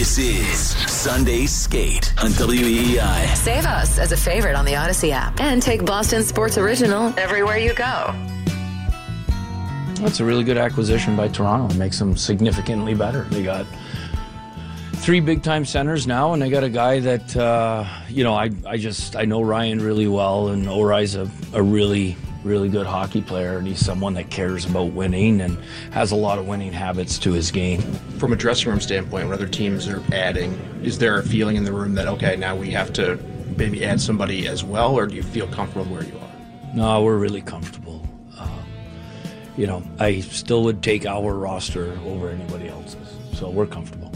This is Sunday Skate on WEEI. Save us as a favorite on the Audacy app and take Boston Sports Original everywhere you go. That's a really good acquisition by Toronto. It makes them significantly better. They got three big time centers now, and they got a guy that uh, you know I I just I know Ryan really well, and O'Reilly's a, a really really good hockey player, and he's someone that cares about winning and has a lot of winning habits to his game. From a dressing room standpoint, when other teams are adding, is there a feeling in the room that okay, now we have to maybe add somebody as well, or do you feel comfortable where you are? No, we're really comfortable. Uh, you know, I still would take our roster over anybody else's, so we're comfortable.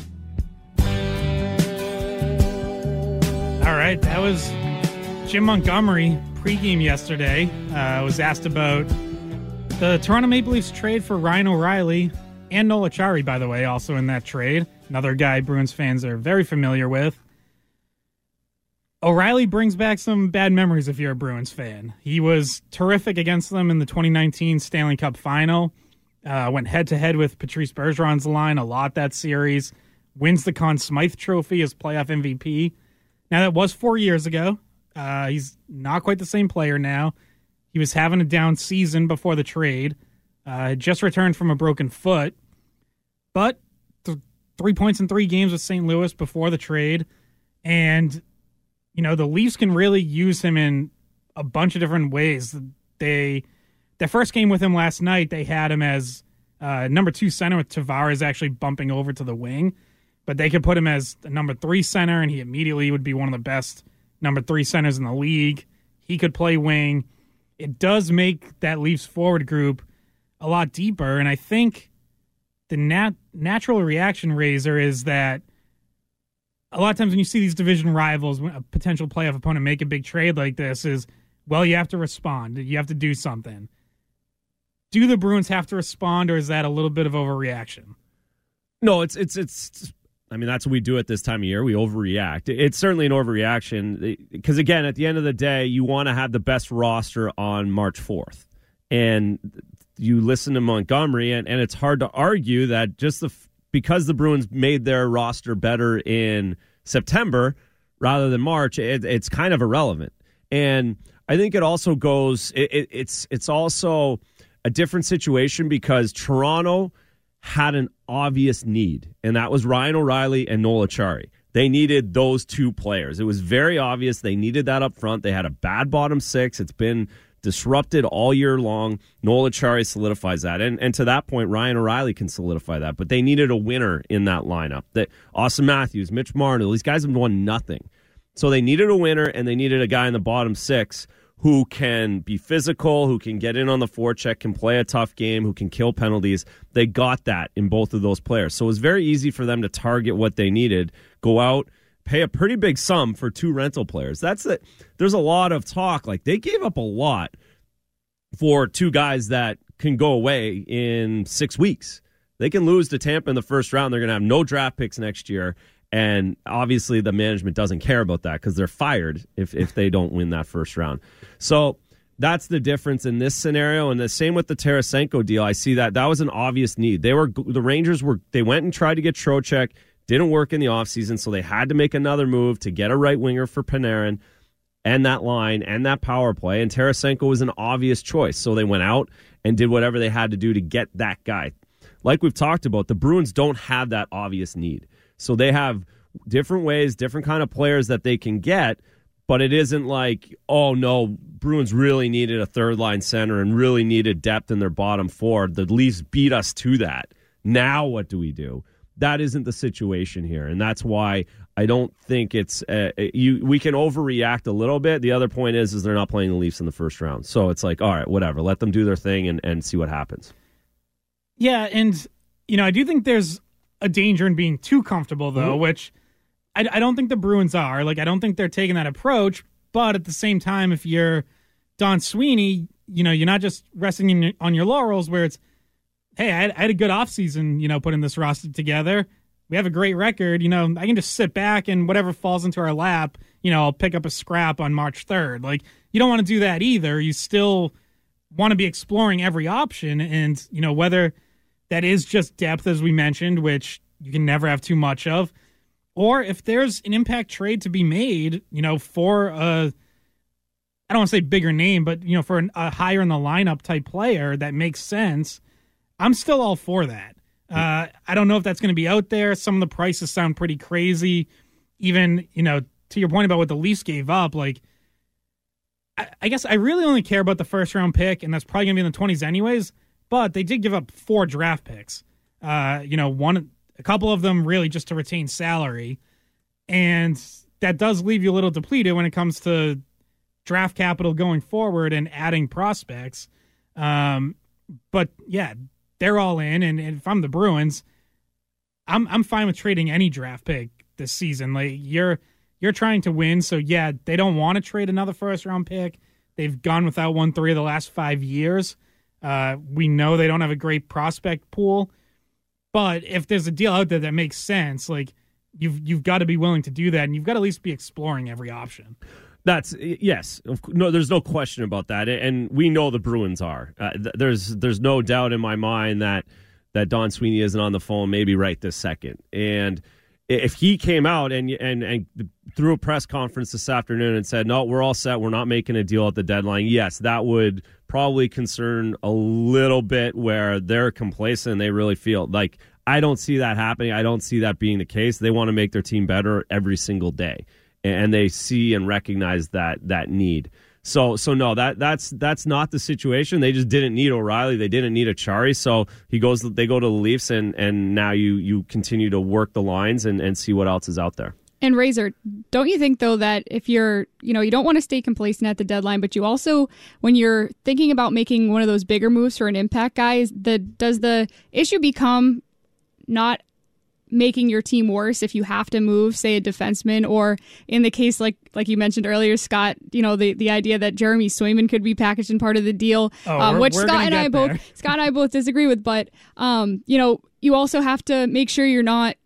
All right, that was Jim Montgomery pregame yesterday. Uh, was asked about the Toronto Maple Leafs trade for Ryan O'Reilly and Noel Acciari, by the way, also in that trade. Another guy Bruins fans are very familiar with. O'Reilly brings back some bad memories if you're a Bruins fan. He was terrific against them in the 2019 Stanley Cup final. Uh, went head to head with Patrice Bergeron's line a lot that series. Wins the Conn Smythe Trophy as playoff MVP. Now, that was four years ago. Uh, he's not quite the same player now. He was having a down season before the trade. Uh, just returned from a broken foot, but th- three points in three games with St. Louis before the trade, and you know the Leafs can really use him in a bunch of different ways. They their first game with him last night, they had him as uh, number two center with Tavares actually bumping over to the wing, but they could put him as number three center, and he immediately would be one of the best number three centers in the league. He could play wing. It does make that Leafs forward group a lot deeper. And I think the nat- natural reaction Razor is that a lot of times when you see these division rivals, when a potential playoff opponent make a big trade like this, is well, you have to respond. You have to do something. Do the Bruins have to respond, or is that a little bit of overreaction? No, it's it's it's I mean, that's what we do at this time of year. We overreact. It's certainly an overreaction eh, because, again, at the end of the day, you want to have the best roster on March 4th. And you listen to Montgomery, and, and it's hard to argue that just the because the Bruins made their roster better in September rather than March, it, it's kind of irrelevant. And I think it also goes, it, it, it's it's also a different situation because Toronto – had an obvious need, and that was Ryan O'Reilly and Noel Acciari. They needed those two players. It was very obvious they needed that up front. They had a bad bottom six. It's been disrupted all year long. Noel Acciari solidifies that. And and to that point, Ryan O'Reilly can solidify that. But they needed a winner in that lineup. That Auston Matthews, Mitch Marner, these guys have won nothing. So they needed a winner and they needed a guy in the bottom six who can be physical, who can get in on the forecheck, can play a tough game, who can kill penalties. They got that in both of those players. So it was very easy for them to target what they needed, go out, pay a pretty big sum for two rental players. That's it. There's a lot of talk. Like they gave up a lot for two guys that can go away in six weeks. They can lose to Tampa in the first round. They're going to have no draft picks next year. And obviously, the management doesn't care about that because they're fired if, if they don't win that first round. So that's the difference in this scenario. And the same with the Tarasenko deal. I see that that was an obvious need. They were the Rangers were they went and tried to get Trocheck, didn't work in the offseason, so they had to make another move to get a right winger for Panarin and that line and that power play. And Tarasenko was an obvious choice. So they went out and did whatever they had to do to get that guy. Like we've talked about, the Bruins don't have that obvious need. So they have different ways, different kind of players that they can get, but it isn't like, oh no, Bruins really needed a third line center and really needed depth in their bottom four. The Leafs beat us to that. Now what do we do? That isn't the situation here, and that's why I don't think it's uh, you. We can overreact a little bit. The other point is, is they're not playing the Leafs in the first round, so it's like, all right, whatever, let them do their thing and, and see what happens. Yeah, and you know, I do think there's a danger in being too comfortable, though, mm-hmm. which I, I don't think the Bruins are. Like, I don't think they're taking that approach. But at the same time, if you're Don Sweeney, you know, you're not just resting your, on your laurels where it's, hey, I had, I had a good offseason, you know, putting this roster together. We have a great record. You know, I can just sit back and whatever falls into our lap, you know, I'll pick up a scrap on March 3rd. Like, you don't want to do that either. You still want to be exploring every option. And, you know, whether that is just depth, as we mentioned, which you can never have too much of, or if there's an impact trade to be made, you know, for a I don't want to say bigger name, but you know, for an, a higher in the lineup type player that makes sense, I'm still all for that. Uh, I don't know if that's going to be out there. Some of the prices sound pretty crazy. Even you know, to your point about what the Leafs gave up, like I, I guess I really only care about the first round pick, and that's probably going to be in the 20s anyways. But they did give up four draft picks. Uh, you know, one a couple of them really just to retain salary. And that does leave you a little depleted when it comes to draft capital going forward and adding prospects. Um, but yeah, they're all in. And, and if I'm the Bruins, I'm I'm fine with trading any draft pick this season. Like you're you're trying to win, so yeah, they don't want to trade another first round pick. They've gone without one three of the last five years. Uh, we know they don't have a great prospect pool. But if there's a deal out there that makes sense, like you've you've got to be willing to do that, and you've got to at least be exploring every option. That's yes, no. There's no question about that, and we know the Bruins are. Uh, there's there's no doubt in my mind that that Don Sweeney isn't on the phone, maybe right this second. And if he came out and and and through a press conference this afternoon and said, "No, we're all set. We're not making a deal at the deadline," yes, that would probably concern a little bit where they're complacent. They really feel like I don't see that happening. I don't see that being the case. They want to make their team better every single day, and they see and recognize that that need. So so no, that that's that's not the situation. They just didn't need O'Reilly. They didn't need Acciari. So he goes. They go to the Leafs, and and now you you continue to work the lines and and see what else is out there. And Razor, don't you think though that if you're, you know, you don't want to stay complacent at the deadline, but you also, when you're thinking about making one of those bigger moves for an impact guy, the does the issue become not making your team worse if you have to move, say, a defenseman, or in the case like like you mentioned earlier, Scott, you know, the, the idea that Jeremy Swayman could be packaged in part of the deal, oh, um, which Scott and I there. both Scott and I both disagree with, but um, you know, you also have to make sure you're not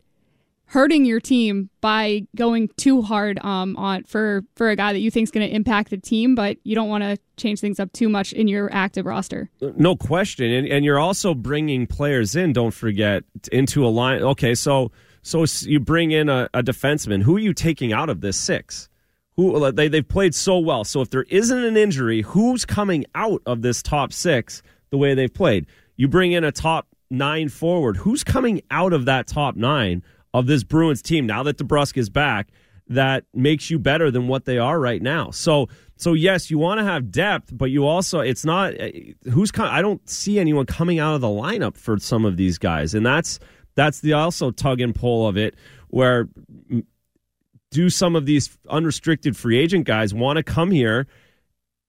hurting your team by going too hard um, on for for a guy that you think is going to impact the team, but you don't want to change things up too much in your active roster. No question, and and you're also bringing players in. Don't forget into a line. Okay, so so you bring in a, a defenseman. Who are you taking out of this six? Who they they've played so well. So if there isn't an injury, who's coming out of this top six the way they've played? You bring in a top nine forward. Who's coming out of that top nine? Of this Bruins team now that DeBrusk is back that makes you better than what they are right now. So so yes, you want to have depth, but you also it's not eh, who's I don't see anyone coming out of the lineup for some of these guys, and that's that's the also tug and pull of it where do some of these unrestricted free agent guys want to come here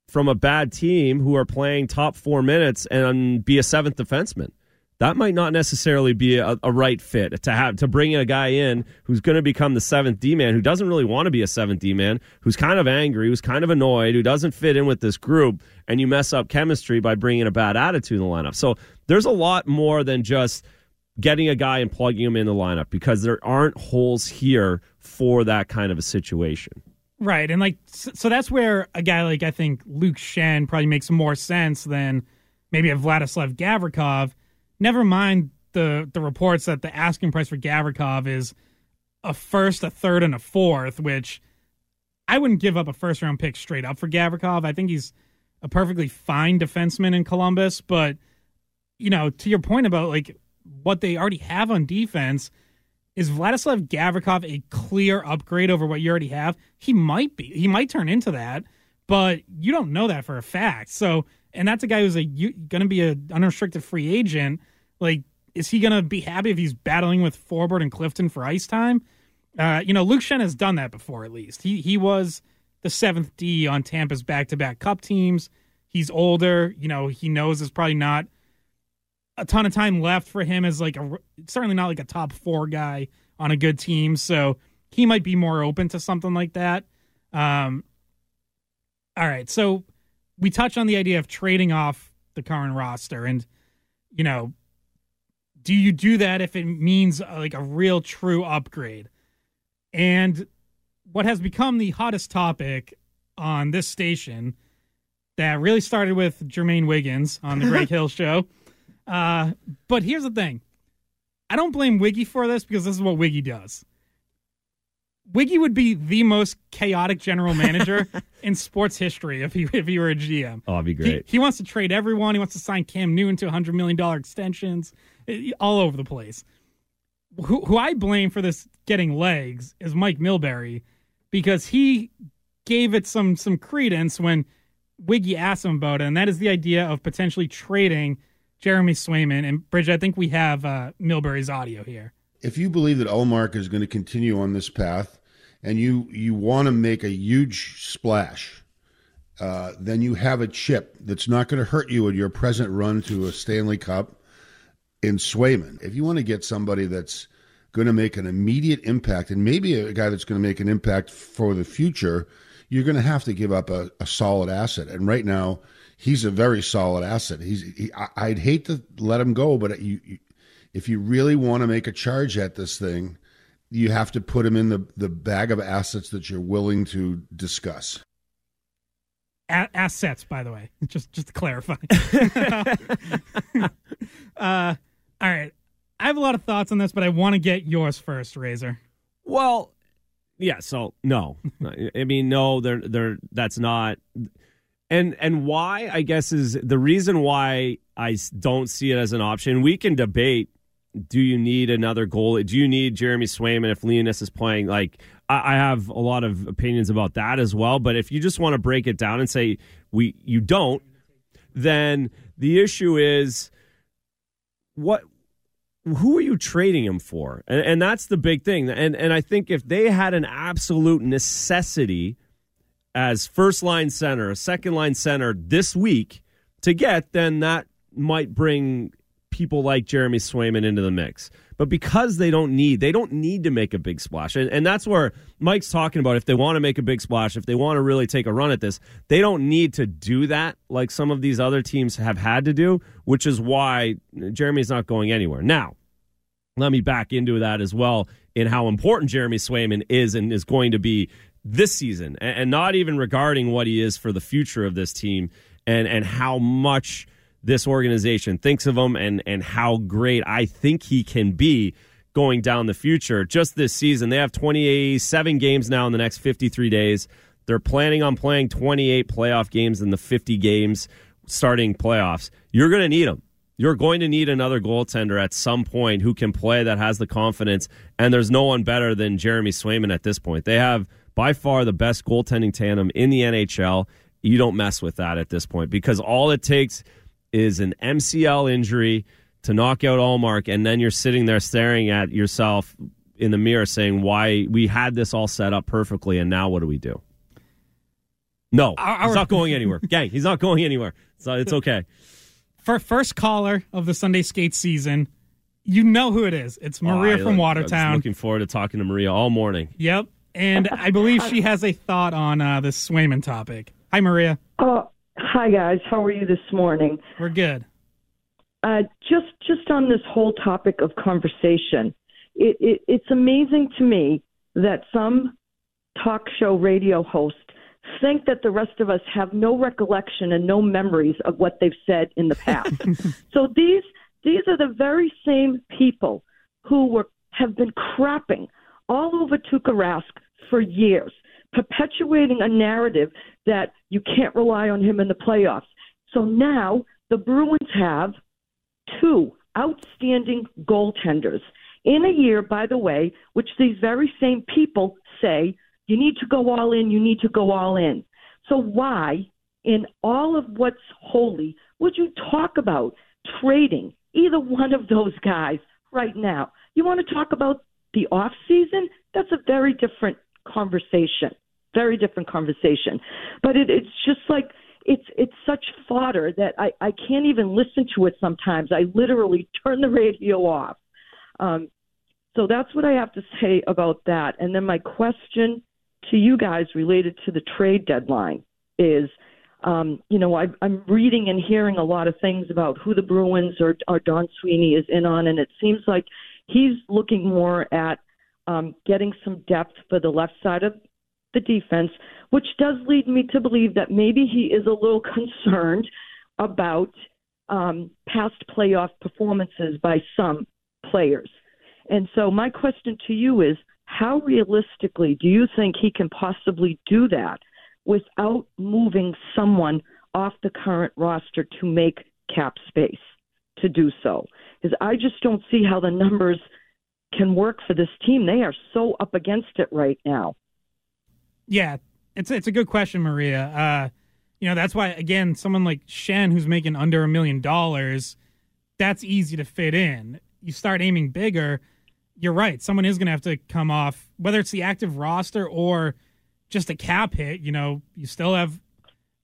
from a bad team who are playing top four minutes and be a seventh defenseman? That might not necessarily be a, a, right fit to have to bring a guy in who's going to become the seventh D man, who doesn't really want to be a seventh D man, who's kind of angry, who's kind of annoyed, who doesn't fit in with this group, and you mess up chemistry by bringing a bad attitude in the lineup. So there's a lot more than just getting a guy and plugging him in the lineup because there aren't holes here for that kind of a situation. Right, and like so that's where a guy like I think Luke Schenn probably makes more sense than maybe a Vladislav Gavrikov Never mind the the reports that the asking price for Gavrikov is a first, a third, and a fourth, which I wouldn't give up a first round pick straight up for Gavrikov. I think he's a perfectly fine defenseman in Columbus, but you know, to your point about like what they already have on defense, Is Vladislav Gavrikov a clear upgrade over what you already have? He might be. He might turn into that, but you don't know that for a fact. So, and that's a guy who's a going to be an unrestricted free agent. Like, is he going to be happy if he's battling with Forbort and Clifton for ice time? Uh, you know, Luke Schenn has done that before. At least he he was the seventh D on Tampa's back to back Cup teams. He's older. You know, he knows there's probably not a ton of time left for him as like a certainly not like a top four guy on a good team. So he might be more open to something like that. Um, all right, so we touched on the idea of trading off the current roster, and you know, do you do that if it means uh, like a real true upgrade? And what has become the hottest topic on this station that really started with Jermaine Wiggins on the Greg Hill show. Uh, but here's the thing I don't blame Wiggy for this because this is what Wiggy does. Wiggy would be the most chaotic general manager in sports history if he if he were a GM. Oh, that'd be great. He, he wants to trade everyone. He wants to sign Cam Newton to $100 million extensions eh, all over the place. Who, who I blame for this getting legs is Mike Milbury because he gave it some some credence when Wiggy asked him about it, and that is the idea of potentially trading Jeremy Swayman. And Bridget, I think we have uh, Milbury's audio here. If you believe that Ullmark is going to continue on this path, and you you want to make a huge splash, uh, then you have a chip that's not going to hurt you in your present run to a Stanley Cup in Swayman. If you want to get somebody that's going to make an immediate impact, and maybe a guy that's going to make an impact for the future, you're going to have to give up a, a solid asset. And right now, he's a very solid asset. He's he, I, would hate to let him go, but you, you, if you really want to make a charge at this thing, you have to put them in the, the bag of assets that you're willing to discuss. A- assets, by the way, just just to clarify. uh, all right, I have a lot of thoughts on this, but I want to get yours first, Razor. Well, yeah. So no, I mean no. They're they're that's not. And and why I guess is the reason why I don't see it as an option. We can debate. Do you need another goal? Do you need Jeremy Swayman if Linus is playing? Like I, I have a lot of opinions about that as well. But if you just want to break it down and say we you don't, then the issue is what who are you trading him for? And, and, that's the big thing. And and I think if they had an absolute necessity as first line center, a second line center this week to get, then that might bring people like Jeremy Swayman into the mix. But because they don't need, they don't need to make a big splash. And, and that's where Mike's talking about if they want to make a big splash, if they want to really take a run at this, they don't need to do that like some of these other teams have had to do, which is why Jeremy's not going anywhere. Now, let me back into that as well in how important Jeremy Swayman is and is going to be this season, and, not even regarding what he is for the future of this team and and how much this organization thinks of him and and how great I think he can be going down the future. Just this season, they have 27 games now in the next 53 days. They're planning on playing 28 playoff games in the 50 games starting playoffs. You're going to need them. You're going to need another goaltender at some point who can play that has the confidence, and there's no one better than Jeremy Swayman at this point. They have by far the best goaltending tandem in the NHL. You don't mess with that at this point because all it takes is an MCL injury to knock out Ullmark, and then you're sitting there staring at yourself in the mirror saying, Why we had this all set up perfectly, and now what do we do? No, our, he's not going anywhere. Gang, he's not going anywhere. So it's okay for first caller of the Sunday skate season. You know who it is. It's Maria oh, from Watertown. looking forward to talking to Maria all morning. Yep. And I believe she has a thought on uh, this Swayman topic. Hi, Maria. Oh, hi guys. How are you this morning? We're good. Uh, just just on this whole topic of conversation, it, it, it's amazing to me that some talk show radio host think that the rest of us have no recollection and no memories of what they've said in the past. so these these are the very same people who were have been crapping all over Tuukka Rask for years, perpetuating a narrative that you can't rely on him in the playoffs. So now the Bruins have two outstanding goaltenders in a year, by the way, which these very same people say you need to go all in, you need to go all in. So why, in all of what's holy, would you talk about trading either one of those guys right now? You want to talk about the off season? That's a very different conversation. Very different conversation. But it, it's just like it's it's such fodder that I, I can't even listen to it sometimes. I literally turn the radio off. Um, so that's what I have to say about that. And then my question to you guys related to the trade deadline is, um, you know, I, I'm reading and hearing a lot of things about who the Bruins or, or Don Sweeney is in on, and it seems like he's looking more at um, getting some depth for the left side of the defense, which does lead me to believe that maybe he is a little concerned about um, past playoff performances by some players. And so, my question to you is how realistically do you think he can possibly do that without moving someone off the current roster to make cap space to do so? Because I just don't see how the numbers can work for this team. They are so up against it right now. Yeah, it's it's a good question, Maria. Uh, you know, that's why again, someone like Schenn who's making under a million dollars, that's easy to fit in. You start aiming bigger, you're right. Someone is going to have to come off, whether it's the active roster or just a cap hit. You know, you still have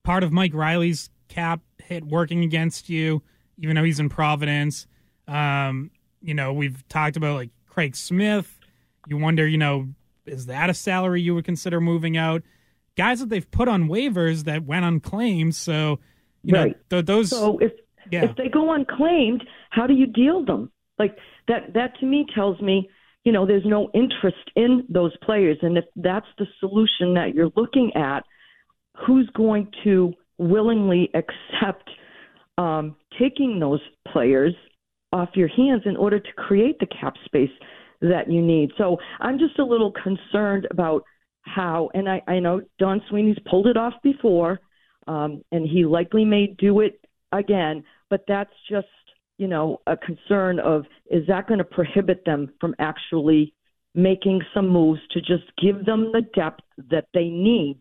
part of Mike Reilly's cap hit working against you, even though he's in Providence. Um, you know, we've talked about like Craig Smith. You wonder, you know, is that a salary you would consider moving out? Guys that they've put on waivers that went unclaimed. So, you right. know, th- those. So if yeah. if they go unclaimed, how do you deal them? Like that that to me tells me, you know, there's no interest in those players. And if that's the solution that you're looking at, who's going to willingly accept um, taking those players off your hands in order to create the cap space that you need? So I'm just a little concerned about how, and I, I know Don Sweeney's pulled it off before, um, and he likely may do it again, but that's just you know, a concern of is that going to prohibit them from actually making some moves to just give them the depth that they need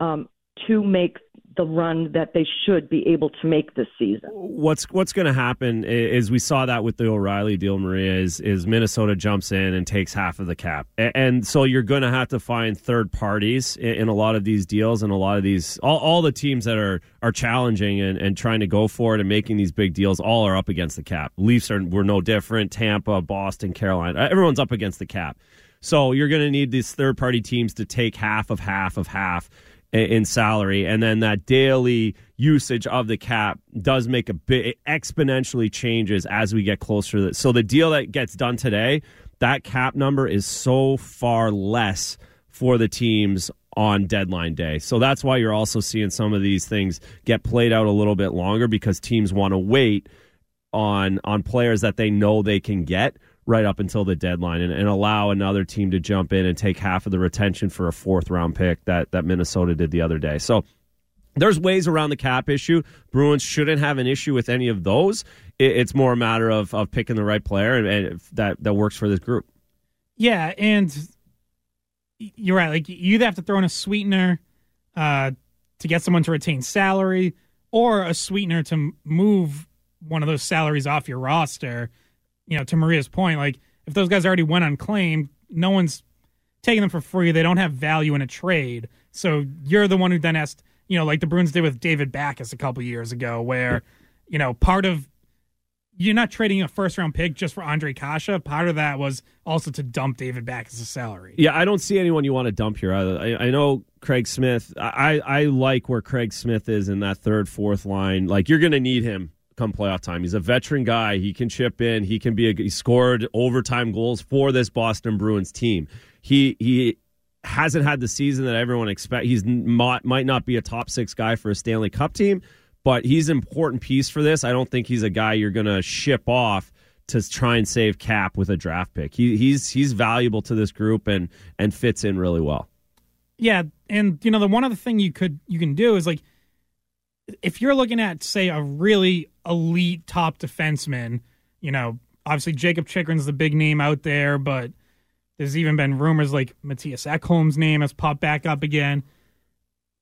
um, to make the run that they should be able to make this season. What's what's going to happen is we saw that with the O'Reilly deal, Maria. Is is Minnesota jumps in and takes half of the cap, and so you're going to have to find third parties in a lot of these deals and a lot of these all, all the teams that are are challenging and, and trying to go for it and making these big deals. All are up against the cap. Leafs are were no different. Tampa, Boston, Carolina, uh, everyone's up against the cap. So you're going to need these third party teams to take half of half of half in salary, and then that daily usage of the cap does make a bit it exponentially changes as we get closer to this. So the deal that gets done today, that cap number is so far less for the teams on deadline day. So that's why you're also seeing some of these things get played out a little bit longer because teams want to wait on on players that they know they can get right up until the deadline and, and, allow another team to jump in and take half of the retention for a fourth round pick that, that Minnesota did the other day. So there's ways around the cap issue. Bruins shouldn't have an issue with any of those. It, it's more a matter of, of picking the right player and, and that, that works for this group. Yeah, and you're right. Like you either have to throw in a sweetener uh, to get someone to retain salary, or a sweetener to move one of those salaries off your roster you know, to Maria's point, like if those guys already went unclaimed, no one's taking them for free. They don't have value in a trade. So you're the one who then has, you know, like the Bruins did with David Backes a couple years ago, where, you know, part of you're not trading a first round pick just for Ondrej Kase. Part of that was also to dump David Backes' salary. Yeah, I don't see anyone you want to dump here. I, I know Craig Smith. I, I like where Craig Smith is in that third, fourth line. Like you're going to need him come playoff time. He's a veteran guy. He can chip in. He can be a. He scored overtime goals for this Boston Bruins team. He he hasn't had the season that everyone expect. He's not, might not be a top six guy for a Stanley Cup team, but he's an important piece for this. I don't think he's a guy you're going to ship off to try and save cap with a draft pick. He, he's he's valuable to this group and and fits in really well. Yeah, and you know the one other thing you could you can do is like if you're looking at say a really elite top defenseman, you know, obviously Jakob Chychrun's the big name out there, but there's even been rumors like Mattias Ekholm's name has popped back up again.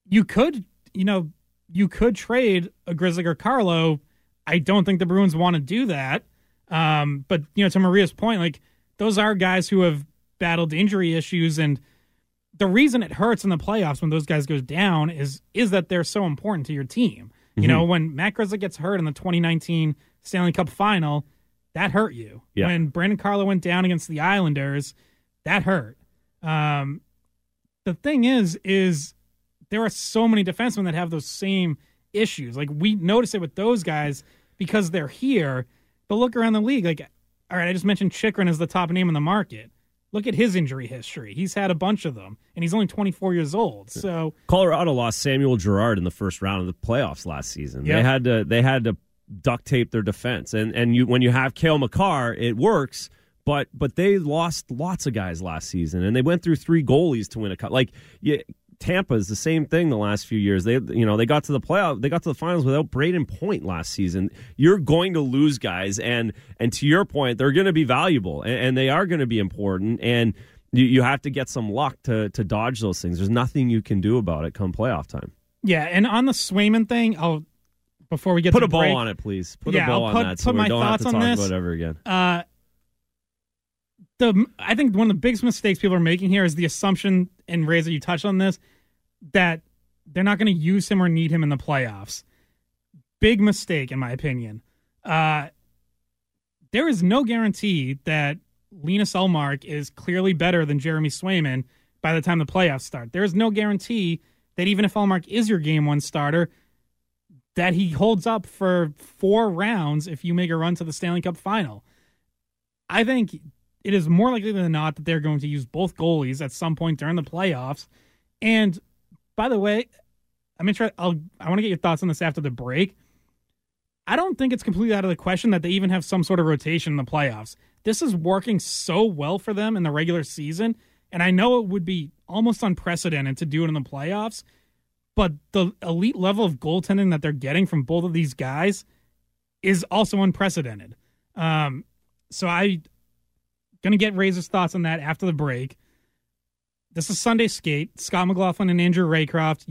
You could, you know, you could trade a Grzelcyk or Carlo. I don't think the Bruins want to do that. Um, but you know, to Maria's point, like those are guys who have battled injury issues, and the reason it hurts in the playoffs when those guys go down is is that they're so important to your team. You Mhm. know, when Matt Grzelcyk gets hurt in the 2019 Stanley Cup Final, that hurt you. Yeah. When Brandon Carlo went down against the Islanders, that hurt. Um, the thing is, is there are so many defensemen that have those same issues. Like we notice it with those guys because they're here. But look around the league. Like, all right, I just mentioned Chychrun as the top name in the market. Look at his injury history. He's had a bunch of them, and he's only 24 years old. So Colorado lost Samuel Girard in the first round of the playoffs last season. They had to they had to duct tape their defense, and and you when you have Cale Makar, it works. But but they lost lots of guys last season, and they went through three goalies to win a cup. Like yeah, Tampa is the same thing the last few years. They you know they got to the playoff, they got to the finals without Brayden Point last season. You're going to lose guys, and and to your point, they're going to be valuable, and, and they are going to be important, and. You, you have to get some luck to to dodge those things. There's nothing you can do about it come playoff time. yeah, and on the Swayman thing, I'll before we get Put to a break, on it, please. Put Yeah, a ball I'll on put- that so put my thoughts on this. about it ever again. Uh, the I think one of the biggest mistakes people are making here is the assumption, and Razor, you touched on this, that they're not going to use him or need him in the playoffs. Big mistake, in my opinion. Uh, there is no guarantee that Linus Ullmark is clearly better than Jeremy Swayman by the time the playoffs start. There is no guarantee that even if Elmark is your game one starter, that he holds up for four rounds if you make a run to the Stanley Cup final. I think it is more likely than not that they're going to use both goalies at some point during the playoffs. And by the way, I'm interested. I'll, I want to get your thoughts on this after the break. I don't think it's completely out of the question that they even have some sort of rotation in the playoffs. This is working so well for them in the regular season, and I know it would be almost unprecedented to do it in the playoffs. But the elite level of goaltending that they're getting from both of these guys is also unprecedented. Um, so I gonna get Razor's thoughts on that after the break. This is Sunday Skate. Scott McLaughlin and Andrew Raycroft. You